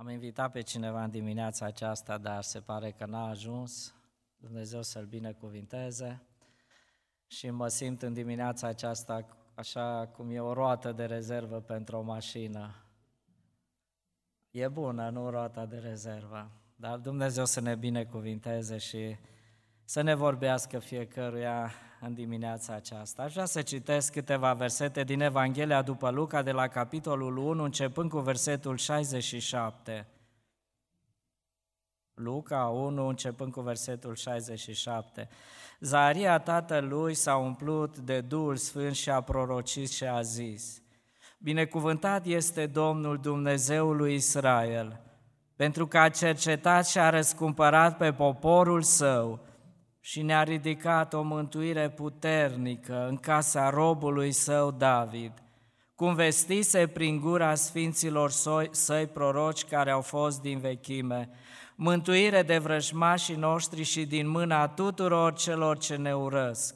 Am invitat pe cineva în dimineața aceasta, dar se pare că n-a ajuns. Dumnezeu să-l binecuvinteze. Și mă simt în dimineața aceasta așa cum e o roată de rezervă pentru o mașină. E bună, nu roata de rezervă, dar Dumnezeu să ne binecuvinteze și să ne vorbească fiecăruia în dimineața aceasta. Aș vrea să citesc câteva versete din Evanghelia după Luca, de la capitolul 1, începând cu versetul 67. Luca 1, începând cu versetul 67. Zaria tatălui s-a umplut de Duhul Sfânt și a prorocit și a zis, Binecuvântat este Domnul Dumnezeul lui Israel, pentru că a cercetat și a răscumpărat pe poporul său, și ne-a ridicat o mântuire puternică în casa robului său David, cum vestise prin gura sfinților săi proroci care au fost din vechime, mântuire de vrăjmașii noștri și din mâna tuturor celor ce ne urăsc.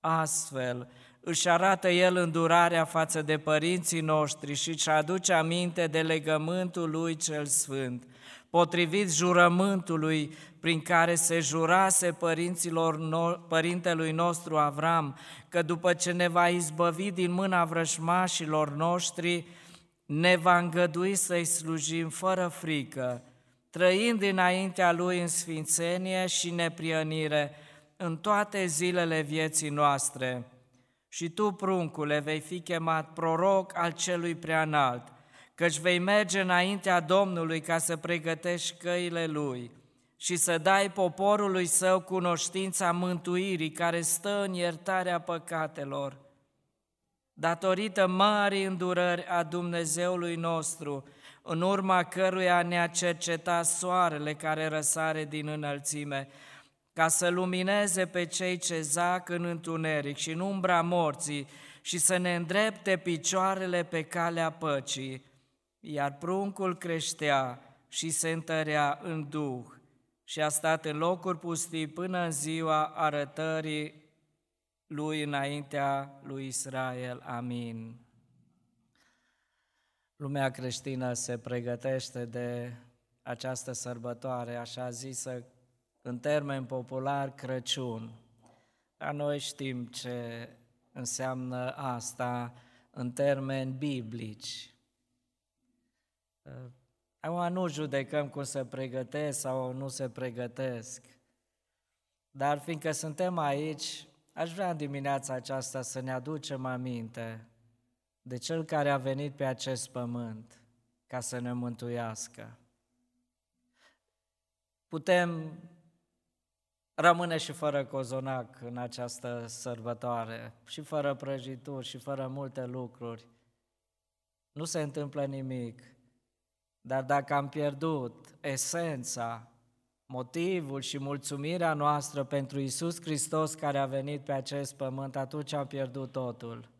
Astfel, își arată El îndurarea față de părinții noștri și își aduce aminte de legământul Lui cel Sfânt, potrivit jurământului prin care se jurase părinților no, părintelui nostru Avram, că după ce ne va izbăvi din mâna vrășmașilor noștri, ne va îngădui să-i slujim fără frică, trăind înaintea Lui în sfințenie și nepriănire în toate zilele vieții noastre. Și tu, pruncule, vei fi chemat proroc al celui preanalt, căci vei merge înaintea Domnului ca să pregătești căile Lui și să dai poporului său cunoștința mântuirii care stă în iertarea păcatelor. Datorită marii îndurări a Dumnezeului nostru, în urma căruia ne-a cercetat soarele care răsare din înălțime, ca să lumineze pe cei ce zac în întuneric și în umbra morții și să ne îndrepte picioarele pe calea păcii, iar pruncul creștea și se întărea în duh și a stat în locuri pustii până în ziua arătării lui înaintea lui Israel. Amin. Lumea creștină se pregătește de această sărbătoare, așa zisă în termen popular Crăciun. Dar noi știm ce înseamnă asta în termeni biblici. Acum nu judecăm cum se pregătesc sau nu se pregătesc, dar fiindcă suntem aici, aș vrea în dimineața aceasta să ne aducem aminte de Cel care a venit pe acest pământ ca să ne mântuiască. Putem rămâne și fără cozonac în această sărbătoare, și fără prăjituri, și fără multe lucruri. Nu se întâmplă nimic. Dar dacă am pierdut esența, motivul și mulțumirea noastră pentru Isus Hristos care a venit pe acest pământ, atunci am pierdut totul.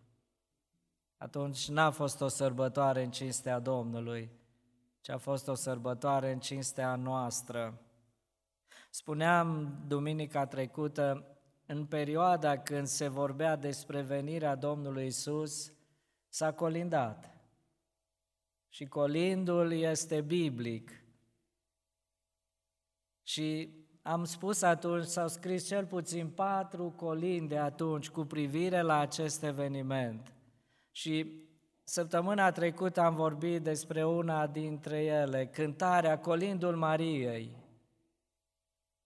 Atunci n-a fost o sărbătoare în cinstea Domnului, ci a fost o sărbătoare în cinstea noastră. Spuneam duminica trecută, în perioada când se vorbea despre venirea Domnului Isus, s-a colindat. Și colindul este biblic. Și am spus atunci, s-au scris cel puțin patru colinde atunci cu privire la acest eveniment. Și săptămâna trecută am vorbit despre una dintre ele, cântarea Colindul Mariei.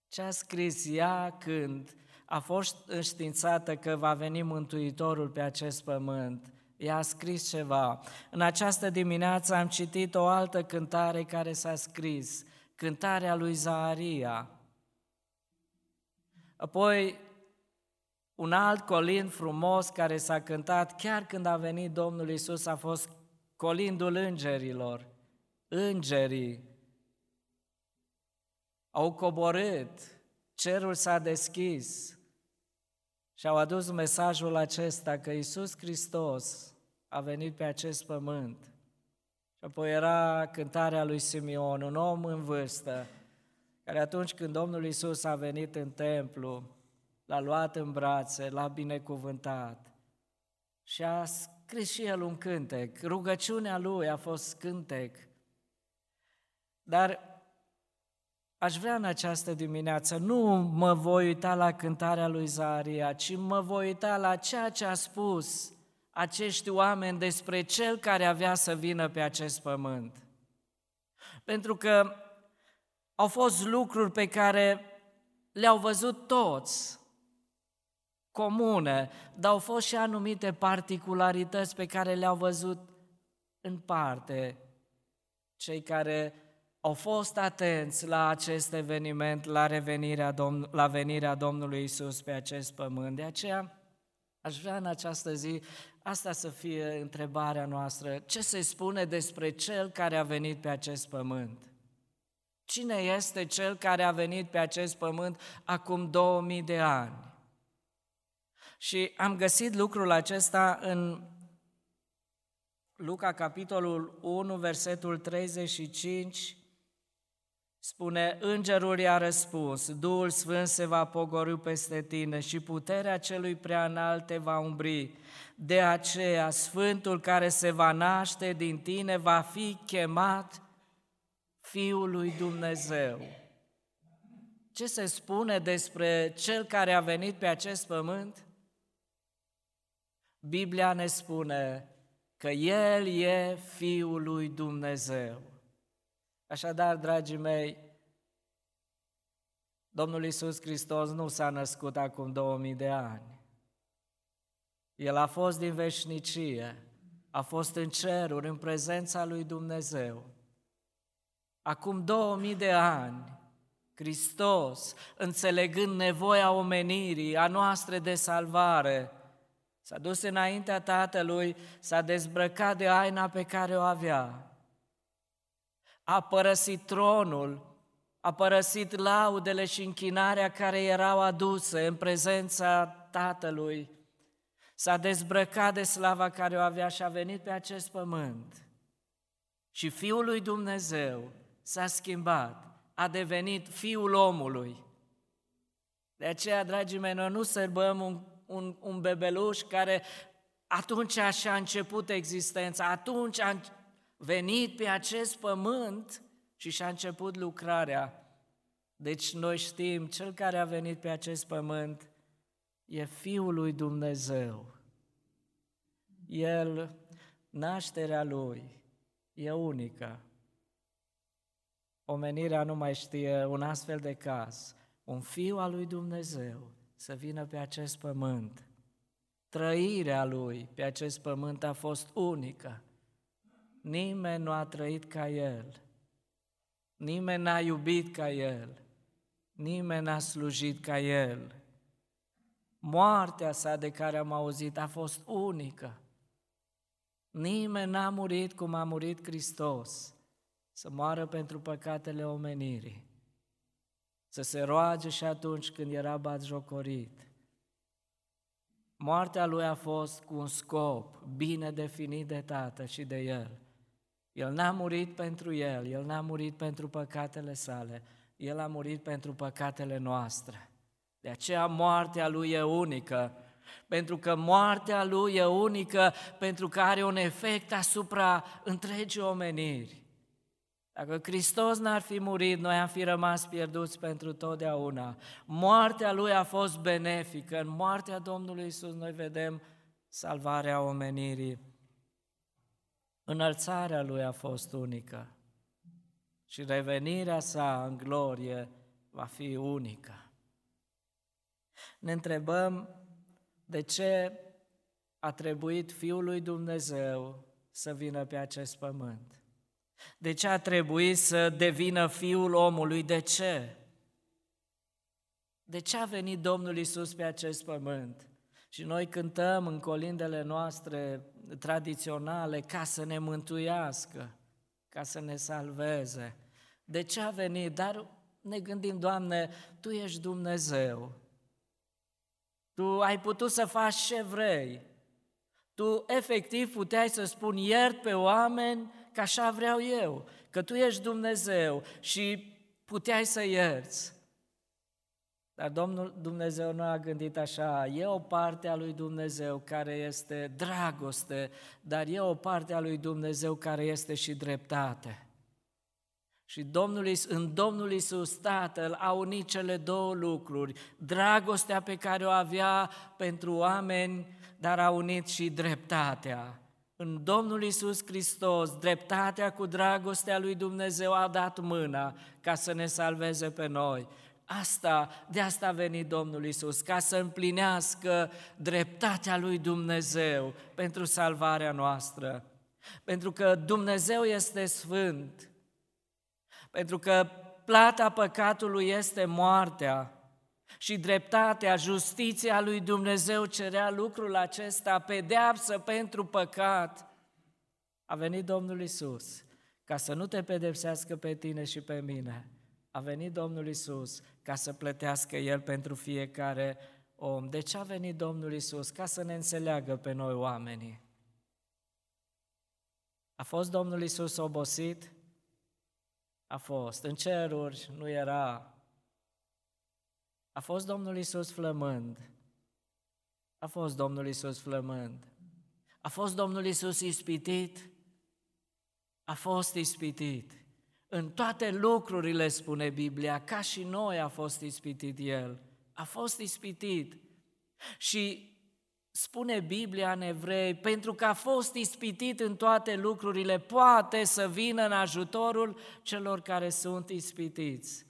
Ce a scris ea când a fost înștiințată că va veni Mântuitorul pe acest pământ ea a scris ceva. În această dimineață am citit o altă cântare care s-a scris, cântarea lui Zaharia. Apoi, un alt colind frumos care s-a cântat chiar când a venit Domnul Isus a fost colindul îngerilor. Îngerii au coborât, cerul s-a deschis, și au adus mesajul acesta că Isus Hristos a venit pe acest pământ. Și apoi era cântarea lui Simeon, un om în vârstă, care atunci când Domnul Isus a venit în templu, l-a luat în brațe, l-a binecuvântat și a scris și el un cântec. Rugăciunea lui a fost cântec. Dar aș vrea în această dimineață, nu mă voi uita la cântarea lui Zaria, ci mă voi uita la ceea ce a spus acești oameni despre cel care avea să vină pe acest pământ. Pentru că au fost lucruri pe care le-au văzut toți, comune, dar au fost și anumite particularități pe care le-au văzut în parte cei care au fost atenți la acest eveniment, la, revenirea Domn- la venirea Domnului Isus pe acest pământ. De aceea aș vrea în această zi asta să fie întrebarea noastră. Ce se spune despre Cel care a venit pe acest pământ? Cine este Cel care a venit pe acest pământ acum 2000 de ani? Și am găsit lucrul acesta în Luca, capitolul 1, versetul 35, spune, Îngerul i-a răspuns, Duhul Sfânt se va pogorâ peste tine și puterea celui prea înalt te va umbri. De aceea, Sfântul care se va naște din tine va fi chemat Fiul lui Dumnezeu. Ce se spune despre Cel care a venit pe acest pământ? Biblia ne spune că El e Fiul lui Dumnezeu. Așadar, dragii mei, Domnul Isus Hristos nu s-a născut acum 2000 de ani. El a fost din veșnicie, a fost în ceruri, în prezența lui Dumnezeu. Acum 2000 de ani, Hristos, înțelegând nevoia omenirii, a noastră de salvare, S-a dus înaintea tatălui, s-a dezbrăcat de aina pe care o avea. A părăsit tronul, a părăsit laudele și închinarea care erau aduse în prezența tatălui. S-a dezbrăcat de slava care o avea și a venit pe acest pământ. Și Fiul lui Dumnezeu s-a schimbat, a devenit Fiul omului. De aceea, dragii mei, noi nu sărbăm un un, un bebeluș care atunci așa a început existența, atunci a venit pe acest pământ și și-a început lucrarea. Deci noi știm, cel care a venit pe acest pământ e Fiul lui Dumnezeu. El, nașterea lui, e unică. Omenirea nu mai știe un astfel de caz. Un fiu al lui Dumnezeu să vină pe acest pământ. Trăirea lui pe acest pământ a fost unică. Nimeni nu a trăit ca el. Nimeni n-a iubit ca el. Nimeni n-a slujit ca el. Moartea sa de care am auzit a fost unică. Nimeni n-a murit cum a murit Hristos, să moară pentru păcatele omenirii să se roage și atunci când era batjocorit. Moartea lui a fost cu un scop bine definit de tată și de el. El n-a murit pentru el, el n-a murit pentru păcatele sale, el a murit pentru păcatele noastre. De aceea moartea lui e unică, pentru că moartea lui e unică, pentru că are un efect asupra întregii omeniri. Dacă Hristos n-ar fi murit, noi am fi rămas pierduți pentru totdeauna. Moartea Lui a fost benefică. În moartea Domnului Isus noi vedem salvarea omenirii. Înălțarea Lui a fost unică și revenirea sa în glorie va fi unică. Ne întrebăm de ce a trebuit Fiul lui Dumnezeu să vină pe acest pământ. De ce a trebuit să devină fiul omului? De ce? De ce a venit Domnul Isus pe acest pământ? Și noi cântăm în colindele noastre tradiționale ca să ne mântuiască, ca să ne salveze. De ce a venit? Dar ne gândim, Doamne, Tu ești Dumnezeu. Tu ai putut să faci ce vrei. Tu efectiv puteai să spuni iert pe oameni că așa vreau eu, că Tu ești Dumnezeu și puteai să ierți. Dar Domnul Dumnezeu nu a gândit așa, e o parte a lui Dumnezeu care este dragoste, dar e o parte a lui Dumnezeu care este și dreptate. Și Domnul, în Domnul Isus Tatăl a unit cele două lucruri, dragostea pe care o avea pentru oameni, dar a unit și dreptatea. În Domnul Isus Hristos, dreptatea cu dragostea lui Dumnezeu a dat mâna ca să ne salveze pe noi. Asta, de asta a venit Domnul Isus, ca să împlinească dreptatea lui Dumnezeu pentru salvarea noastră. Pentru că Dumnezeu este sfânt, pentru că plata păcatului este moartea și dreptatea, justiția lui Dumnezeu cerea lucrul acesta, pedeapsă pentru păcat. A venit Domnul Isus ca să nu te pedepsească pe tine și pe mine. A venit Domnul Isus ca să plătească El pentru fiecare om. De ce a venit Domnul Isus? Ca să ne înțeleagă pe noi oamenii. A fost Domnul Isus obosit? A fost. În ceruri nu era. A fost Domnul Isus flămând. A fost Domnul Isus flămând. A fost Domnul Isus ispitit? A fost ispitit. În toate lucrurile, spune Biblia, ca și noi a fost ispitit El. A fost ispitit. Și spune Biblia în evrei, pentru că a fost ispitit în toate lucrurile, poate să vină în ajutorul celor care sunt ispitiți.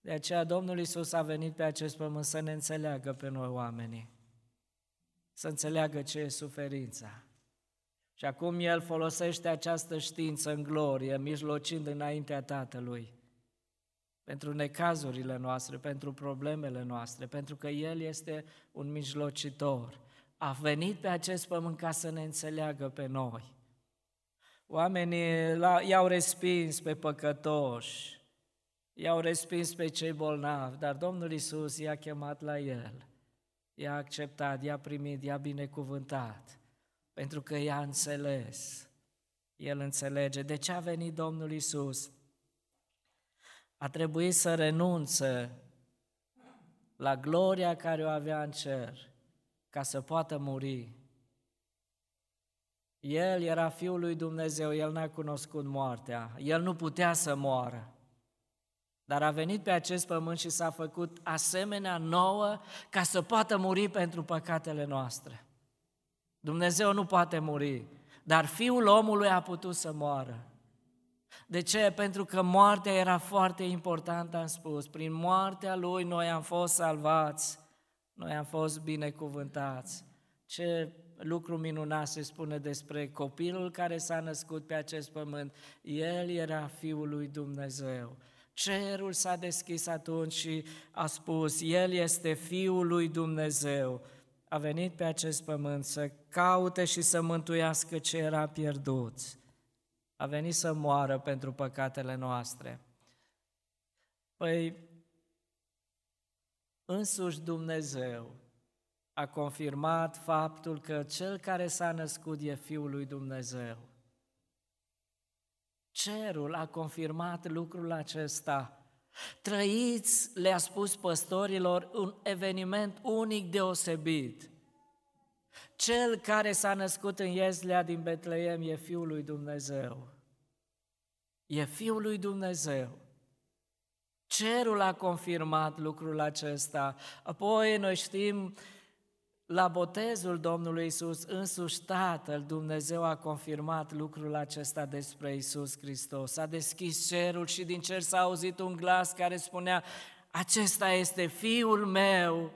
De aceea Domnul Isus a venit pe acest pământ să ne înțeleagă pe noi oamenii, să înțeleagă ce e suferința. Și acum El folosește această știință în glorie, mijlocind înaintea Tatălui, pentru necazurile noastre, pentru problemele noastre, pentru că El este un mijlocitor. A venit pe acest pământ ca să ne înțeleagă pe noi. Oamenii i-au respins pe păcătoși, i-au respins pe cei bolnavi, dar Domnul Isus i-a chemat la El, i-a acceptat, i-a primit, i-a binecuvântat, pentru că i-a înțeles. El înțelege. De ce a venit Domnul Isus? A trebuit să renunțe la gloria care o avea în cer ca să poată muri. El era Fiul lui Dumnezeu, El n-a cunoscut moartea, El nu putea să moară. Dar a venit pe acest pământ și s-a făcut asemenea nouă ca să poată muri pentru păcatele noastre. Dumnezeu nu poate muri, dar Fiul omului a putut să moară. De ce? Pentru că moartea era foarte importantă, am spus. Prin moartea Lui noi am fost salvați. Noi am fost binecuvântați. Ce lucru minunat se spune despre copilul care s-a născut pe acest pământ. El era Fiul lui Dumnezeu. Cerul s-a deschis atunci și a spus, El este Fiul lui Dumnezeu. A venit pe acest pământ să caute și să mântuiască ce era pierdut. A venit să moară pentru păcatele noastre. Păi, însuși Dumnezeu a confirmat faptul că cel care s-a născut e Fiul lui Dumnezeu. Cerul a confirmat lucrul acesta. Trăiți, le-a spus păstorilor, un eveniment unic deosebit. Cel care s-a născut în Ieslea din Betleem e Fiul lui Dumnezeu. E Fiul lui Dumnezeu. Cerul a confirmat lucrul acesta. Apoi noi știm la botezul Domnului Isus, însuși Tatăl Dumnezeu a confirmat lucrul acesta despre Isus Hristos. A deschis cerul și din cer s-a auzit un glas care spunea, acesta este Fiul meu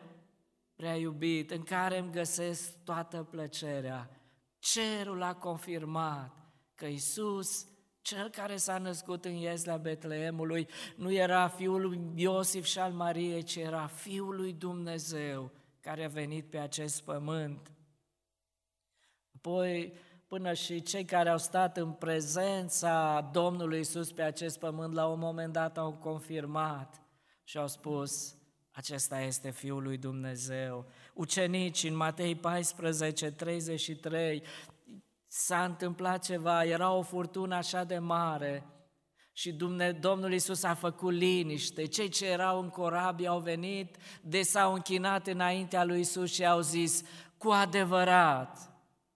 prea iubit, în care îmi găsesc toată plăcerea. Cerul a confirmat că Isus cel care s-a născut în Iesla Betleemului nu era fiul lui Iosif și al Mariei, ci era fiul lui Dumnezeu care a venit pe acest pământ. Apoi, până și cei care au stat în prezența Domnului Isus pe acest pământ, la un moment dat au confirmat și au spus, acesta este Fiul lui Dumnezeu. Ucenici în Matei 14, 33, s-a întâmplat ceva, era o furtună așa de mare și Domnul Iisus a făcut liniște. Cei ce erau în corabie au venit, de s-au închinat înaintea lui Iisus și au zis, cu adevărat,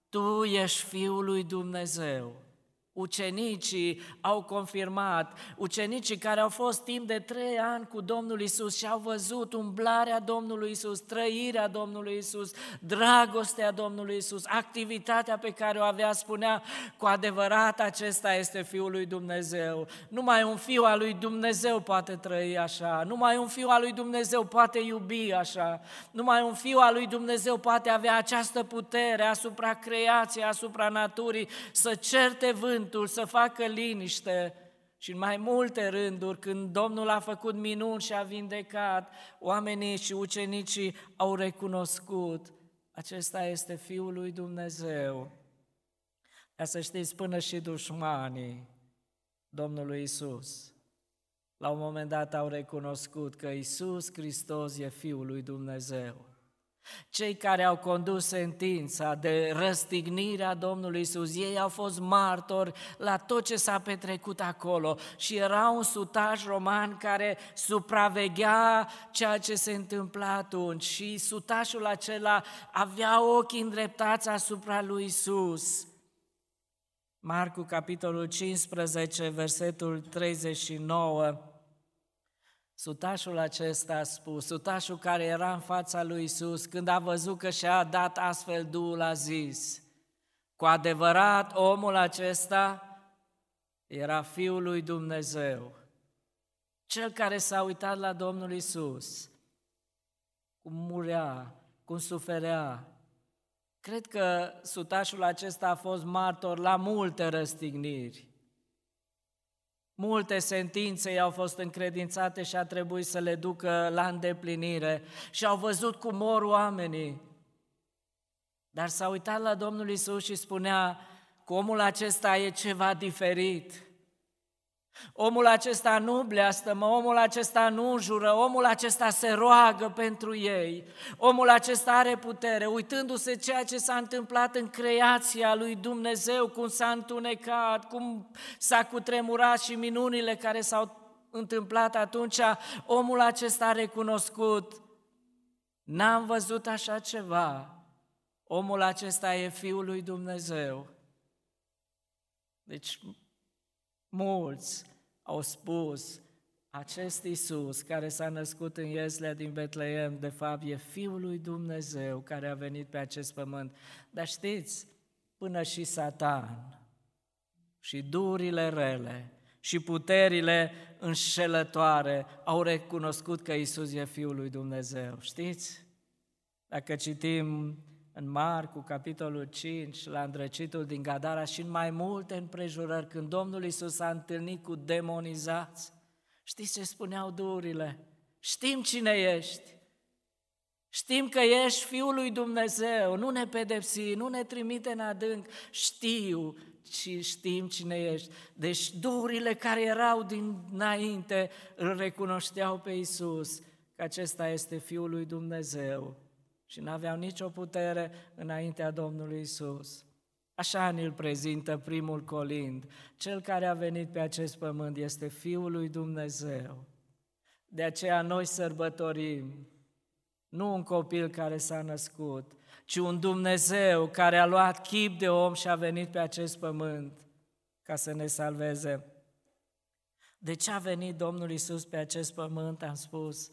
Tu ești Fiul lui Dumnezeu. Ucenicii au confirmat, ucenicii care au fost timp de trei ani cu Domnul Isus și au văzut umblarea Domnului Isus, trăirea Domnului Isus, dragostea Domnului Isus, activitatea pe care o avea, spunea, cu adevărat acesta este Fiul lui Dumnezeu. Numai un Fiu al lui Dumnezeu poate trăi așa, numai un Fiu al lui Dumnezeu poate iubi așa, numai un Fiu al lui Dumnezeu poate avea această putere asupra creației, asupra naturii, să certe vânt cuvântul să facă liniște și în mai multe rânduri, când Domnul a făcut minuni și a vindecat, oamenii și ucenicii au recunoscut, acesta este Fiul lui Dumnezeu. Ca să știți, până și dușmanii Domnului Isus, la un moment dat au recunoscut că Isus Hristos e Fiul lui Dumnezeu. Cei care au condus sentința de răstignire a Domnului Isus, ei au fost martori la tot ce s-a petrecut acolo și era un sutaj roman care supraveghea ceea ce se întâmpla atunci și sutașul acela avea ochii îndreptați asupra lui Isus. Marcu, capitolul 15, versetul 39, Sutașul acesta a spus, sutașul care era în fața lui Isus, când a văzut că și-a dat astfel Duhul, a zis, cu adevărat omul acesta era Fiul lui Dumnezeu, cel care s-a uitat la Domnul Isus, cum murea, cum suferea. Cred că sutașul acesta a fost martor la multe răstigniri. Multe sentințe i-au fost încredințate și a trebuit să le ducă la îndeplinire și au văzut cum mor oamenii. Dar s-a uitat la Domnul Isus și spunea că omul acesta e ceva diferit. Omul acesta nu bleastămă, omul acesta nu jură, omul acesta se roagă pentru ei. Omul acesta are putere, uitându-se ceea ce s-a întâmplat în creația lui Dumnezeu, cum s-a întunecat, cum s-a cutremurat și minunile care s-au întâmplat atunci, omul acesta a recunoscut, n-am văzut așa ceva, omul acesta e Fiul lui Dumnezeu. Deci Mulți au spus, acest Isus care s-a născut în Ieslea din Betleem, de fapt e Fiul lui Dumnezeu care a venit pe acest pământ. Dar știți, până și Satan și durile rele și puterile înșelătoare au recunoscut că Isus e Fiul lui Dumnezeu. Știți? Dacă citim în Marcu, capitolul 5, la îndrăcitul din Gadara și în mai multe împrejurări, când Domnul Isus s-a întâlnit cu demonizați, știți ce spuneau durile? Știm cine ești, Știm că ești Fiul lui Dumnezeu, nu ne pedepsi, nu ne trimite în adânc, știu și știm cine ești. Deci durile care erau dinainte îl recunoșteau pe Isus că acesta este Fiul lui Dumnezeu și n-aveau nicio putere înaintea Domnului Isus. Așa ne-l prezintă primul colind. Cel care a venit pe acest pământ este Fiul lui Dumnezeu. De aceea noi sărbătorim nu un copil care s-a născut, ci un Dumnezeu care a luat chip de om și a venit pe acest pământ ca să ne salveze. De ce a venit Domnul Isus pe acest pământ? Am spus,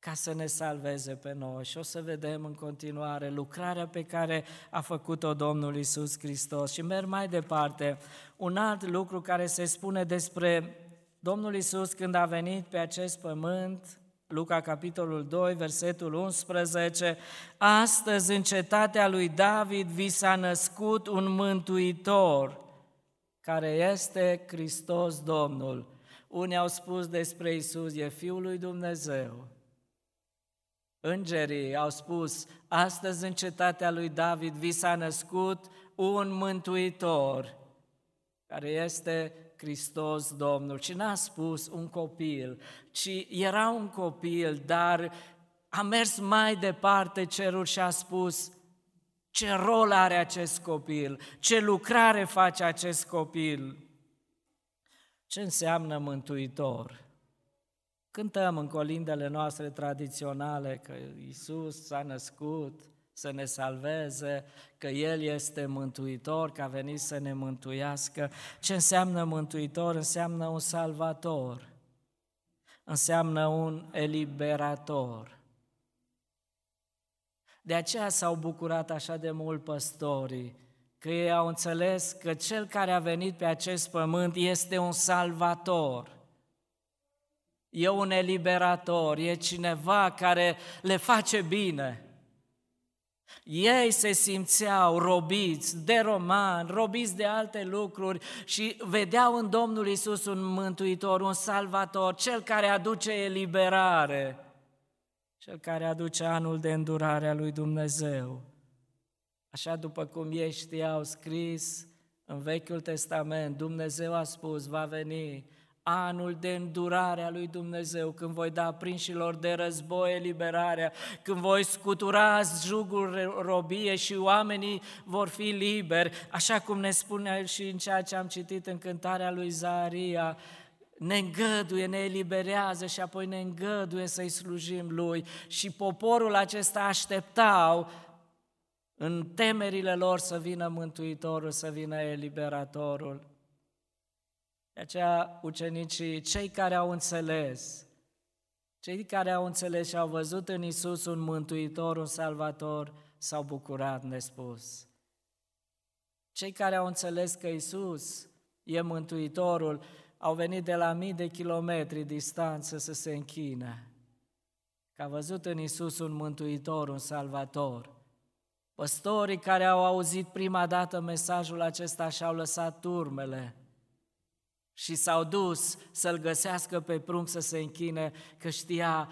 ca să ne salveze pe noi. Și o să vedem în continuare lucrarea pe care a făcut-o Domnul Isus Hristos. Și merg mai departe. Un alt lucru care se spune despre Domnul Isus când a venit pe acest pământ, Luca capitolul 2, versetul 11, Astăzi în cetatea lui David vi s-a născut un mântuitor, care este Hristos Domnul. Unii au spus despre Isus, e Fiul lui Dumnezeu, Îngerii au spus, astăzi în cetatea lui David vi s-a născut un mântuitor, care este Hristos Domnul. Și n-a spus un copil, ci era un copil, dar a mers mai departe cerul și a spus, ce rol are acest copil, ce lucrare face acest copil, ce înseamnă mântuitor. Cântăm în colindele noastre tradiționale că Isus s-a născut, să ne salveze, că El este mântuitor, că a venit să ne mântuiască. Ce înseamnă mântuitor? Înseamnă un salvator, înseamnă un eliberator. De aceea s-au bucurat așa de mult păstorii, că ei au înțeles că Cel care a venit pe acest pământ este un salvator – e un eliberator, e cineva care le face bine. Ei se simțeau robiți de roman, robiți de alte lucruri și vedeau în Domnul Isus un mântuitor, un salvator, cel care aduce eliberare, cel care aduce anul de îndurare a lui Dumnezeu. Așa după cum ei știau scris în Vechiul Testament, Dumnezeu a spus, va veni anul de îndurare a lui Dumnezeu, când voi da prinșilor de război eliberarea, când voi scutura jugul robie și oamenii vor fi liberi, așa cum ne spune el și în ceea ce am citit în cântarea lui Zaria, ne îngăduie, ne eliberează și apoi ne îngăduie să-i slujim lui. Și poporul acesta așteptau în temerile lor să vină Mântuitorul, să vină Eliberatorul. De aceea ucenicii, cei care au înțeles, cei care au înțeles și au văzut în Isus un mântuitor, un salvator, s-au bucurat nespus. Cei care au înțeles că Isus e mântuitorul, au venit de la mii de kilometri distanță să se închine. Că a văzut în Isus un mântuitor, un salvator. Păstorii care au auzit prima dată mesajul acesta și-au lăsat turmele, și s-au dus să-l găsească pe prunc să se închine, că știa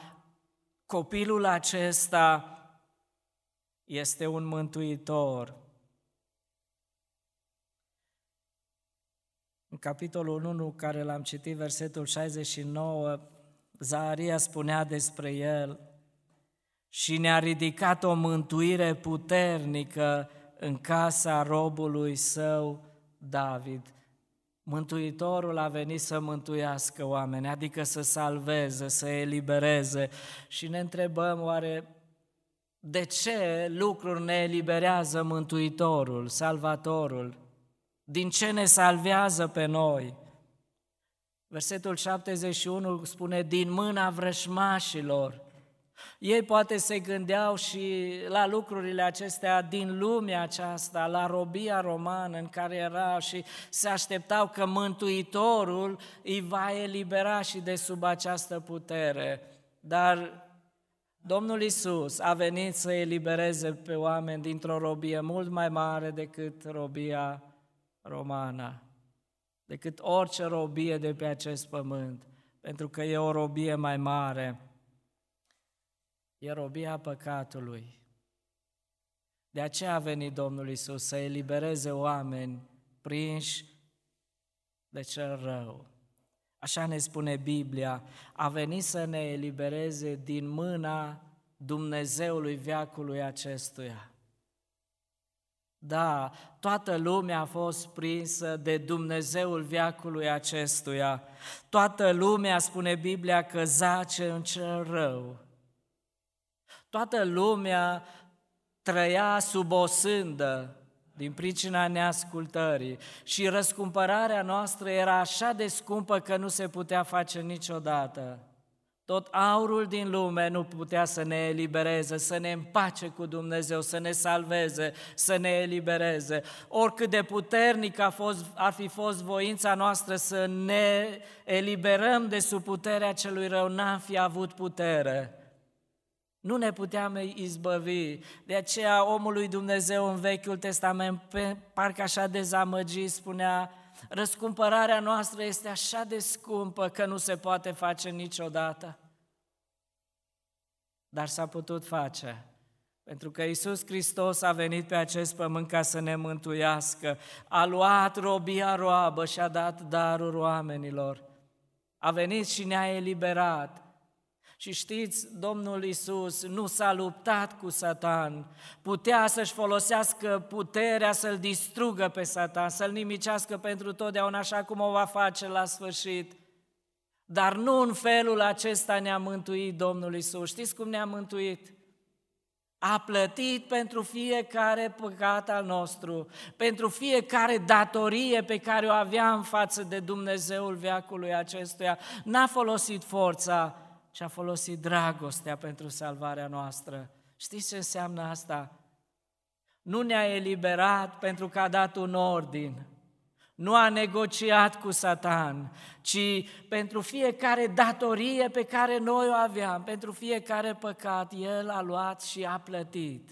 copilul acesta este un mântuitor. În capitolul 1, care l-am citit, versetul 69, Zaharia spunea despre el și ne-a ridicat o mântuire puternică în casa robului său David. Mântuitorul a venit să mântuiască oameni, adică să salveze, să elibereze. Și ne întrebăm oare de ce lucruri ne eliberează Mântuitorul, Salvatorul? Din ce ne salvează pe noi? Versetul 71 spune, din mâna vrășmașilor. Ei poate se gândeau și la lucrurile acestea din lumea aceasta, la robia romană în care erau și se așteptau că Mântuitorul îi va elibera și de sub această putere. Dar Domnul Isus a venit să elibereze pe oameni dintr-o robie mult mai mare decât robia romană, decât orice robie de pe acest pământ, pentru că e o robie mai mare e robia păcatului. De aceea a venit Domnul Isus să elibereze oameni prinși de cel rău. Așa ne spune Biblia, a venit să ne elibereze din mâna Dumnezeului viacului acestuia. Da, toată lumea a fost prinsă de Dumnezeul viacului acestuia. Toată lumea, spune Biblia, că zace în cel rău. Toată lumea trăia sub o sândă din pricina neascultării și răscumpărarea noastră era așa de scumpă că nu se putea face niciodată. Tot aurul din lume nu putea să ne elibereze, să ne împace cu Dumnezeu, să ne salveze, să ne elibereze. Oricât de puternic a fost, ar fi fost voința noastră să ne eliberăm de sub puterea celui rău, n-am fi avut putere. Nu ne puteam izbăvi. De aceea omul lui Dumnezeu în Vechiul Testament, pe, parcă așa dezamăgit, spunea, răscumpărarea noastră este așa de scumpă că nu se poate face niciodată. Dar s-a putut face. Pentru că Isus Hristos a venit pe acest pământ ca să ne mântuiască, a luat robia roabă și a dat darul oamenilor. A venit și ne-a eliberat. Și știți, Domnul Isus nu s-a luptat cu Satan, putea să-și folosească puterea să-l distrugă pe Satan, să-l nimicească pentru totdeauna așa cum o va face la sfârșit. Dar nu în felul acesta ne-a mântuit Domnul Isus. Știți cum ne-a mântuit? A plătit pentru fiecare păcat al nostru, pentru fiecare datorie pe care o aveam față de Dumnezeul veacului acestuia. N-a folosit forța, ci a folosit dragostea pentru salvarea noastră. Știți ce înseamnă asta? Nu ne-a eliberat pentru că a dat un ordin, nu a negociat cu Satan, ci pentru fiecare datorie pe care noi o aveam, pentru fiecare păcat, El a luat și a plătit.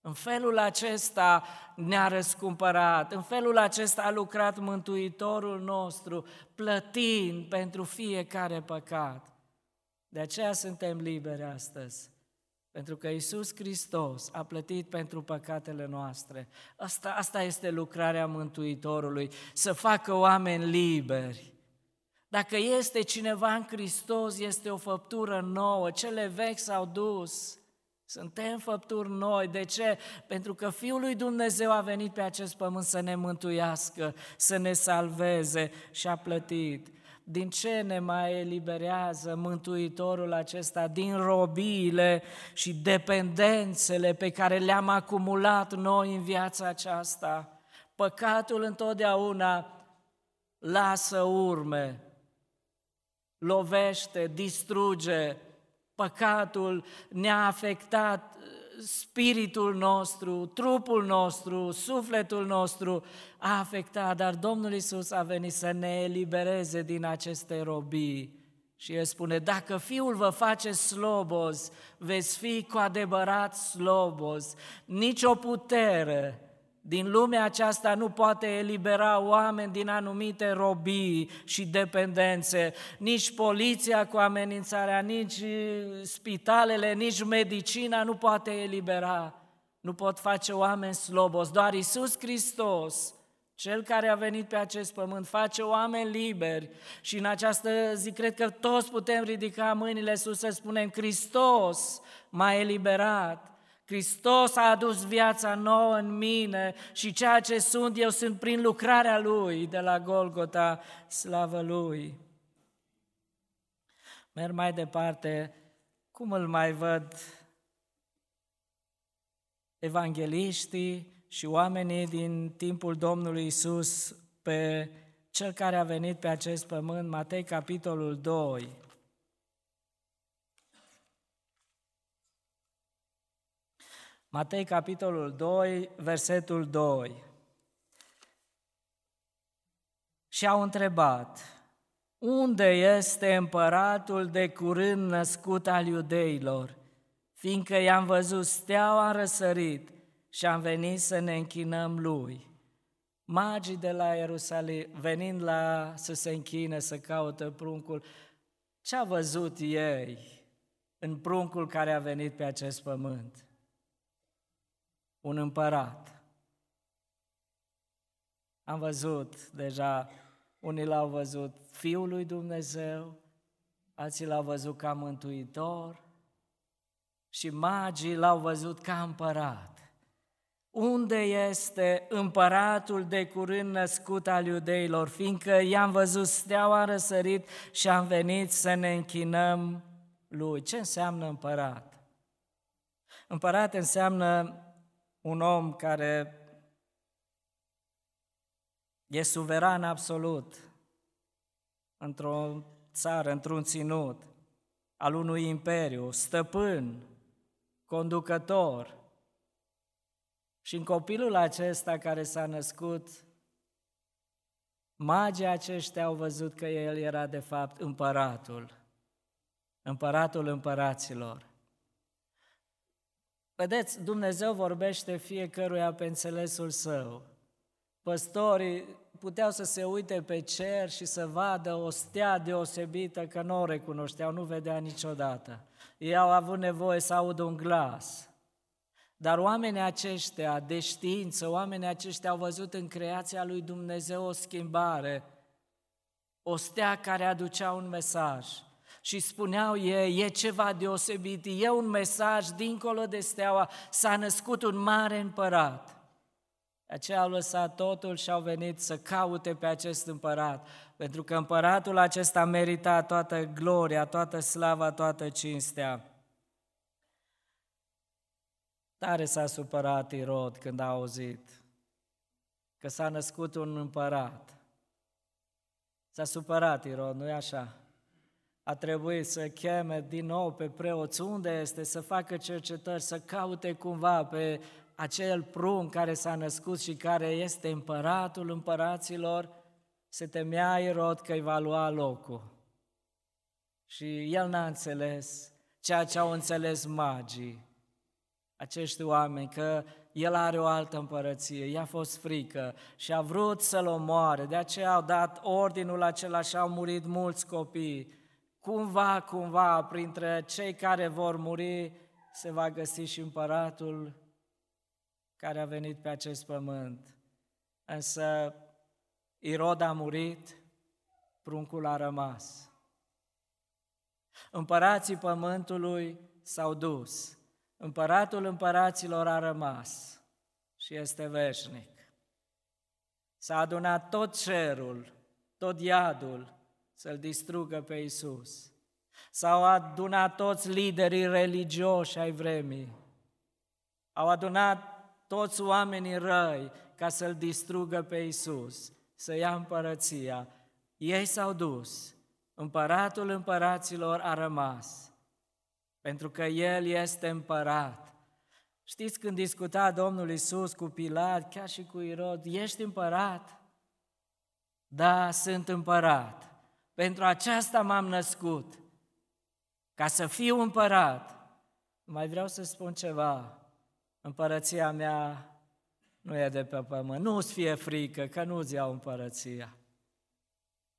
În felul acesta ne-a răscumpărat, în felul acesta a lucrat Mântuitorul nostru, plătind pentru fiecare păcat. De aceea suntem liberi astăzi. Pentru că Isus Hristos a plătit pentru păcatele noastre. Asta, asta este lucrarea Mântuitorului, să facă oameni liberi. Dacă este cineva în Hristos, este o făptură nouă, cele vechi s-au dus. Suntem făpturi noi. De ce? Pentru că Fiul lui Dumnezeu a venit pe acest pământ să ne mântuiască, să ne salveze și a plătit. Din ce ne mai eliberează Mântuitorul acesta? Din robiile și dependențele pe care le-am acumulat noi în viața aceasta. Păcatul întotdeauna lasă urme, lovește, distruge. Păcatul ne-a afectat spiritul nostru, trupul nostru, sufletul nostru a afectat, dar Domnul Isus a venit să ne elibereze din aceste robii. Și el spune, dacă Fiul vă face slobos, veți fi cu adevărat slobos. Nici o putere din lumea aceasta nu poate elibera oameni din anumite robii și dependențe, nici poliția cu amenințarea, nici spitalele, nici medicina nu poate elibera, nu pot face oameni slobos, doar Isus Hristos, cel care a venit pe acest pământ, face oameni liberi. Și în această zi cred că toți putem ridica mâinile sus să spunem Hristos m-a eliberat, Hristos a adus viața nouă în mine și ceea ce sunt eu sunt prin lucrarea Lui de la Golgota, slavă Lui. Merg mai departe, cum îl mai văd evangeliștii și oamenii din timpul Domnului Isus pe cel care a venit pe acest pământ, Matei capitolul 2. Matei, capitolul 2, versetul 2. Și au întrebat, unde este împăratul de curând născut al iudeilor? Fiindcă i-am văzut steaua răsărit și am venit să ne închinăm lui. Magii de la Ierusalim, venind la să se închine, să caută pruncul, ce a văzut ei în pruncul care a venit pe acest pământ? Un împărat. Am văzut deja, unii l-au văzut Fiul lui Dumnezeu, alții l-au văzut ca mântuitor și magii l-au văzut ca împărat. Unde este împăratul de curând născut al iudeilor, fiindcă i-am văzut steaua răsărit și am venit să ne închinăm lui. Ce înseamnă împărat? Împărat înseamnă un om care e suveran absolut într-o țară, într-un ținut, al unui imperiu, stăpân, conducător. Și în copilul acesta care s-a născut, magii aceștia au văzut că el era de fapt împăratul, împăratul împăraților. Vedeți, Dumnezeu vorbește fiecăruia pe înțelesul său. Păstorii puteau să se uite pe cer și să vadă o stea deosebită că nu o recunoșteau, nu vedea niciodată. Ei au avut nevoie să audă un glas. Dar oamenii aceștia de știință, oamenii aceștia au văzut în creația lui Dumnezeu o schimbare, o stea care aducea un mesaj și spuneau ei, e ceva deosebit, e un mesaj dincolo de steaua, s-a născut un mare împărat. Aceia au lăsat totul și au venit să caute pe acest împărat, pentru că împăratul acesta merita toată gloria, toată slava, toată cinstea. Tare s-a supărat Irod când a auzit că s-a născut un împărat. S-a supărat Irod, nu-i așa? A trebuit să cheme din nou pe preoți unde este, să facă cercetări, să caute cumva pe acel prun care s-a născut și care este împăratul împăraților, se temea Irod că îi va lua locul. Și el n-a înțeles ceea ce au înțeles magii, acești oameni, că el are o altă împărăție, i-a fost frică și a vrut să-l omoare, de aceea au dat ordinul acela și au murit mulți copii. Cumva, cumva, printre cei care vor muri, se va găsi și împăratul care a venit pe acest pământ. Însă Irod a murit, pruncul a rămas. Împărații pământului s-au dus, împăratul împăraților a rămas și este veșnic. S-a adunat tot cerul, tot iadul să-l distrugă pe Isus. S-au adunat toți liderii religioși ai vremii. Au adunat toți oamenii răi ca să-l distrugă pe Isus, să ia împărăția. Ei s-au dus, împăratul împăraților a rămas, pentru că El este împărat. Știți când discuta Domnul Isus cu Pilat, chiar și cu Irod, ești împărat? Da, sunt împărat. Pentru aceasta m-am născut, ca să fiu împărat. Mai vreau să spun ceva. Împărăția mea nu e de pe pământ. Nu-ți fie frică că nu-ți iau împărăția.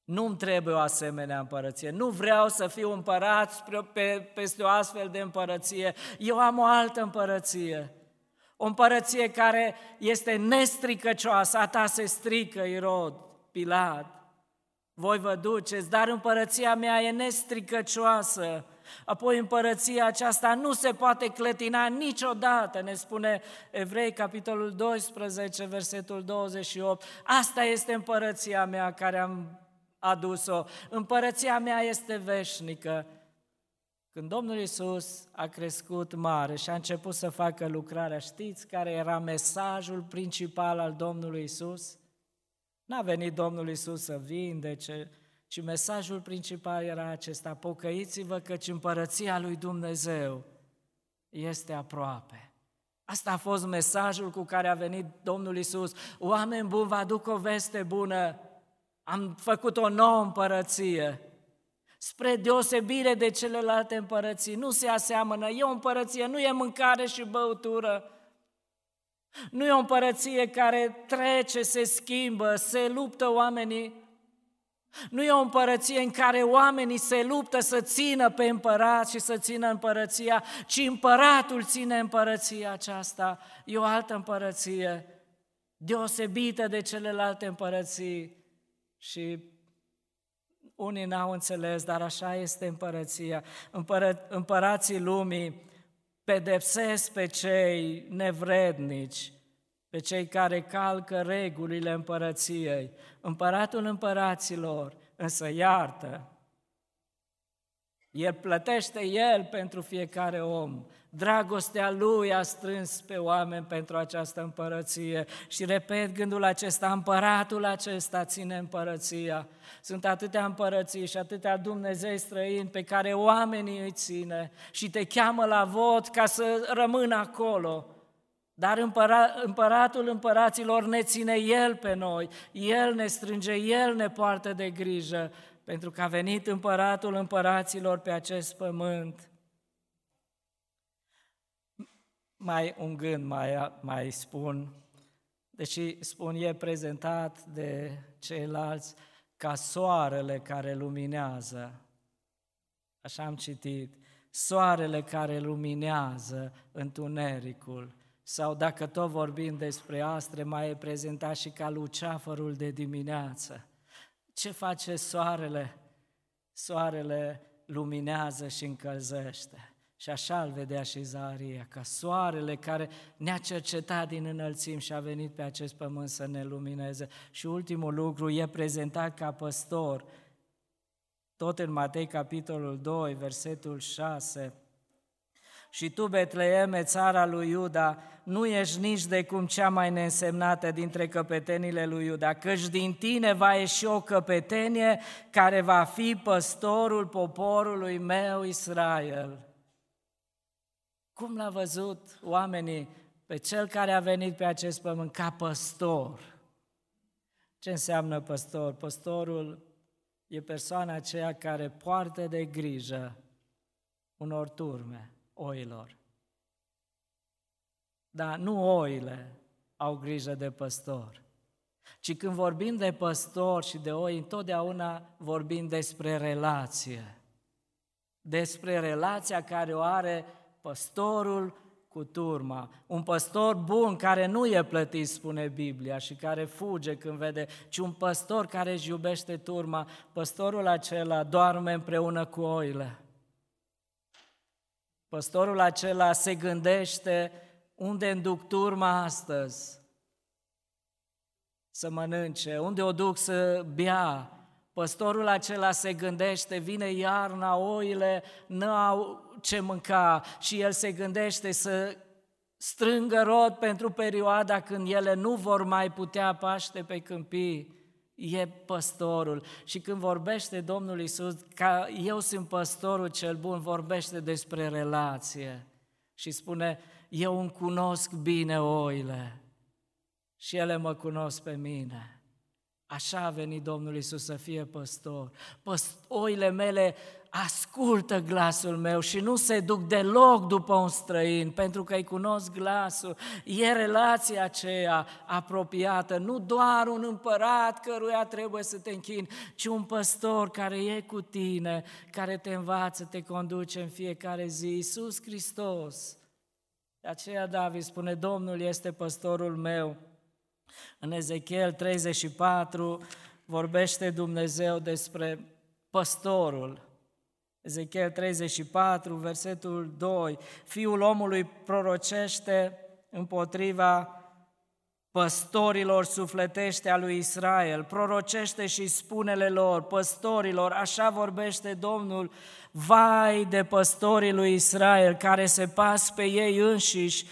Nu-mi trebuie o asemenea împărăție. Nu vreau să fiu împărat pe, peste o astfel de împărăție. Eu am o altă împărăție. O împărăție care este nestricăcioasă. A ta se strică, Irod, Pilat. Voi vă duceți, dar împărăția mea e nestricăcioasă. Apoi împărăția aceasta nu se poate clătina niciodată, ne spune Evrei, capitolul 12, versetul 28. Asta este împărăția mea care am adus-o. Împărăția mea este veșnică. Când Domnul Isus a crescut mare și a început să facă lucrarea, știți care era mesajul principal al Domnului Isus? N-a venit Domnul Isus să vindece, ci mesajul principal era acesta, pocăiți-vă căci împărăția lui Dumnezeu este aproape. Asta a fost mesajul cu care a venit Domnul Isus. Oameni buni, vă aduc o veste bună. Am făcut o nouă împărăție. Spre deosebire de celelalte împărății, nu se aseamănă. E o împărăție, nu e mâncare și băutură. Nu e o împărăție care trece, se schimbă, se luptă oamenii. Nu e o împărăție în care oamenii se luptă să țină pe împărat și să țină împărăția, ci împăratul ține împărăția aceasta. E o altă împărăție, deosebită de celelalte împărății. Și unii n-au înțeles, dar așa este împărăția. Împără, împărații lumii pedepsesc pe cei nevrednici, pe cei care calcă regulile împărăției. Împăratul împăraților însă iartă. El plătește El pentru fiecare om. Dragostea Lui a strâns pe oameni pentru această împărăție. Și repet gândul acesta, împăratul acesta ține împărăția. Sunt atâtea împărății și atâtea Dumnezei străini pe care oamenii îi ține și te cheamă la vot ca să rămână acolo. Dar împăra, împăratul împăraților ne ține El pe noi, El ne strânge, El ne poartă de grijă, pentru că a venit împăratul împăraților pe acest pământ. Mai un gând mai, mai spun, deși spun e prezentat de ceilalți ca soarele care luminează. Așa am citit, soarele care luminează întunericul sau dacă tot vorbim despre astre, mai e prezentat și ca luceafărul de dimineață. Ce face soarele? Soarele luminează și încălzește. Și așa îl vedea și Zaharia, ca soarele care ne-a cercetat din înălțim și a venit pe acest pământ să ne lumineze. Și ultimul lucru, e prezentat ca păstor, tot în Matei capitolul 2, versetul 6, Și tu, Betleeme, țara lui Iuda, nu ești nici de cum cea mai neînsemnată dintre căpetenile lui Iuda, căci din tine va ieși o căpetenie care va fi păstorul poporului meu Israel. Cum l-a văzut oamenii pe cel care a venit pe acest pământ ca păstor? Ce înseamnă păstor? Păstorul e persoana aceea care poartă de grijă unor turme, oilor. Dar nu oile au grijă de păstor, ci când vorbim de păstor și de oi, întotdeauna vorbim despre relație. Despre relația care o are păstorul cu turma. Un păstor bun care nu e plătit, spune Biblia, și care fuge când vede, ci un păstor care își iubește turma. Păstorul acela doarme împreună cu oile. Păstorul acela se gândește unde înduc turma astăzi să mănânce, unde o duc să bea. Păstorul acela se gândește, vine iarna, oile nu au ce mânca și el se gândește să strângă rod pentru perioada când ele nu vor mai putea paște pe câmpii. E păstorul. Și când vorbește Domnul Isus, ca eu sunt păstorul cel bun, vorbește despre relație. Și spune, eu îmi cunosc bine oile și ele mă cunosc pe mine. Așa a venit Domnul Isus să fie păstor. Păst- oile mele ascultă glasul meu și nu se duc deloc după un străin, pentru că îi cunosc glasul. E relația aceea apropiată, nu doar un împărat căruia trebuie să te închini, ci un păstor care e cu tine, care te învață, te conduce în fiecare zi. Iisus Hristos. De aceea David spune, Domnul este păstorul meu. În Ezechiel 34 vorbește Dumnezeu despre păstorul Ezechiel 34, versetul 2, Fiul omului prorocește împotriva păstorilor sufletește a lui Israel, prorocește și spunele lor, păstorilor, așa vorbește Domnul, vai de păstorii lui Israel care se pas pe ei înșiși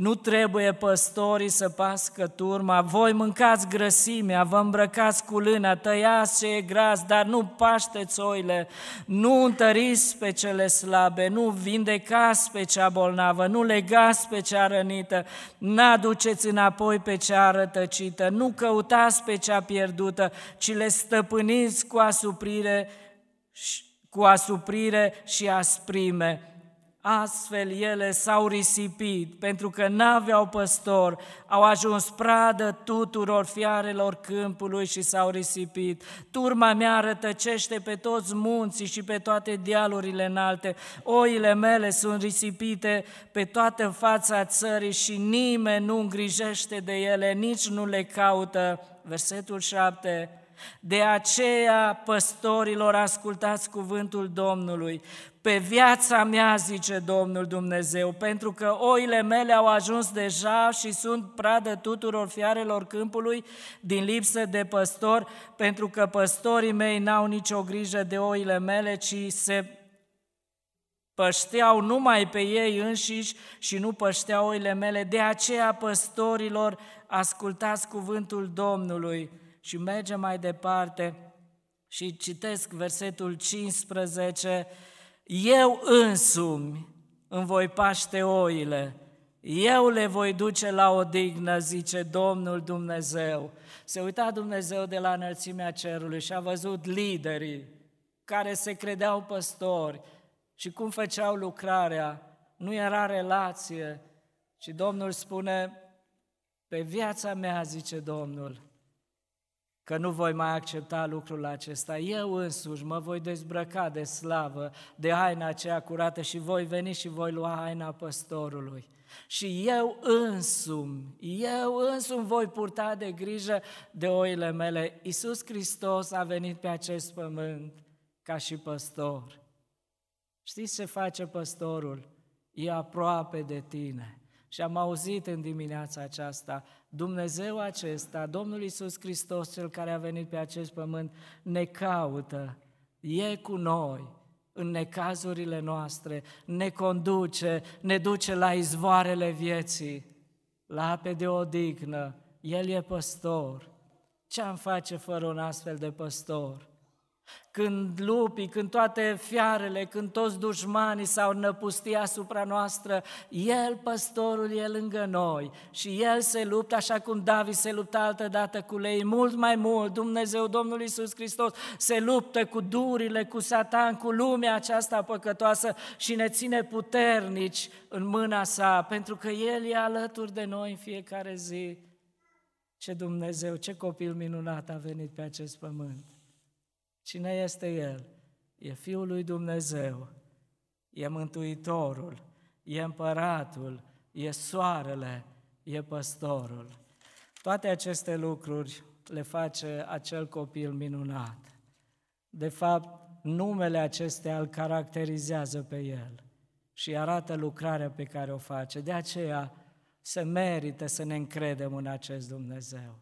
nu trebuie păstorii să pască turma, voi mâncați grăsimea, vă îmbrăcați cu lână, tăiați ce e gras, dar nu pașteți oile, nu întăriți pe cele slabe, nu vindecați pe cea bolnavă, nu legați pe cea rănită, n-aduceți înapoi pe cea rătăcită, nu căutați pe cea pierdută, ci le stăpâniți cu asuprire, cu asuprire și asprime Astfel ele s-au risipit, pentru că n-aveau păstor, au ajuns pradă tuturor fiarelor câmpului și s-au risipit. Turma mea rătăcește pe toți munții și pe toate dealurile înalte. Oile mele sunt risipite pe toată fața țării și nimeni nu îngrijește de ele, nici nu le caută. Versetul 7. De aceea, păstorilor, ascultați cuvântul Domnului. Pe viața mea, zice Domnul Dumnezeu, pentru că oile mele au ajuns deja și sunt pradă tuturor fiarelor câmpului din lipsă de păstor, pentru că păstorii mei n-au nicio grijă de oile mele, ci se pășteau numai pe ei înșiși și nu pășteau oile mele. De aceea, păstorilor, ascultați cuvântul Domnului și mergem mai departe și citesc versetul 15, eu însumi îmi voi paște oile, eu le voi duce la odihnă, zice Domnul Dumnezeu. Se uita Dumnezeu de la înălțimea cerului și a văzut liderii care se credeau păstori și cum făceau lucrarea. Nu era relație, ci Domnul spune, pe viața mea, zice Domnul, că nu voi mai accepta lucrul acesta. Eu însuși mă voi dezbrăca de slavă, de haina aceea curată și voi veni și voi lua haina păstorului. Și eu însumi, eu însumi voi purta de grijă de oile mele. Iisus Hristos a venit pe acest pământ ca și păstor. Știți ce face păstorul? E aproape de tine. Și am auzit în dimineața aceasta, Dumnezeu acesta, Domnul Isus Hristos, Cel care a venit pe acest pământ, ne caută, e cu noi, în necazurile noastre, ne conduce, ne duce la izvoarele vieții, la ape de odihnă. El e păstor. Ce am face fără un astfel de păstor? Când lupii, când toate fiarele, când toți dușmanii s-au năpustit asupra noastră, El, păstorul, e lângă noi și El se luptă așa cum David se lupta altă dată cu lei, mult mai mult, Dumnezeu, Domnul Iisus Hristos, se luptă cu durile, cu satan, cu lumea aceasta păcătoasă și ne ține puternici în mâna sa, pentru că El e alături de noi în fiecare zi. Ce Dumnezeu, ce copil minunat a venit pe acest pământ! Cine este El? E Fiul lui Dumnezeu, e Mântuitorul, e Împăratul, e Soarele, e Păstorul. Toate aceste lucruri le face acel copil minunat. De fapt, numele acestea îl caracterizează pe el și arată lucrarea pe care o face. De aceea se merită să ne încredem în acest Dumnezeu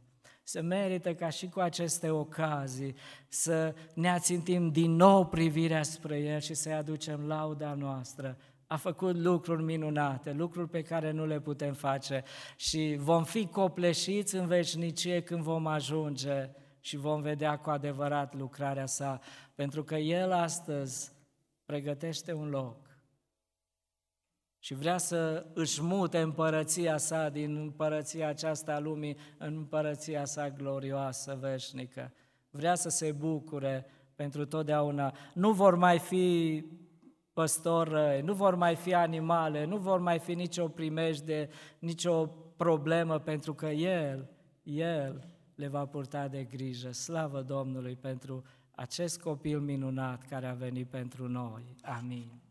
se merită ca și cu aceste ocazii să ne ațintim din nou privirea spre El și să-i aducem lauda noastră. A făcut lucruri minunate, lucruri pe care nu le putem face și vom fi copleșiți în veșnicie când vom ajunge și vom vedea cu adevărat lucrarea sa, pentru că El astăzi pregătește un loc și vrea să își mute împărăția sa din împărăția aceasta a lumii în împărăția sa glorioasă, veșnică. Vrea să se bucure pentru totdeauna. Nu vor mai fi păstori răi, nu vor mai fi animale, nu vor mai fi nicio primejde, nicio problemă, pentru că El, El le va purta de grijă. Slavă Domnului pentru acest copil minunat care a venit pentru noi. Amin.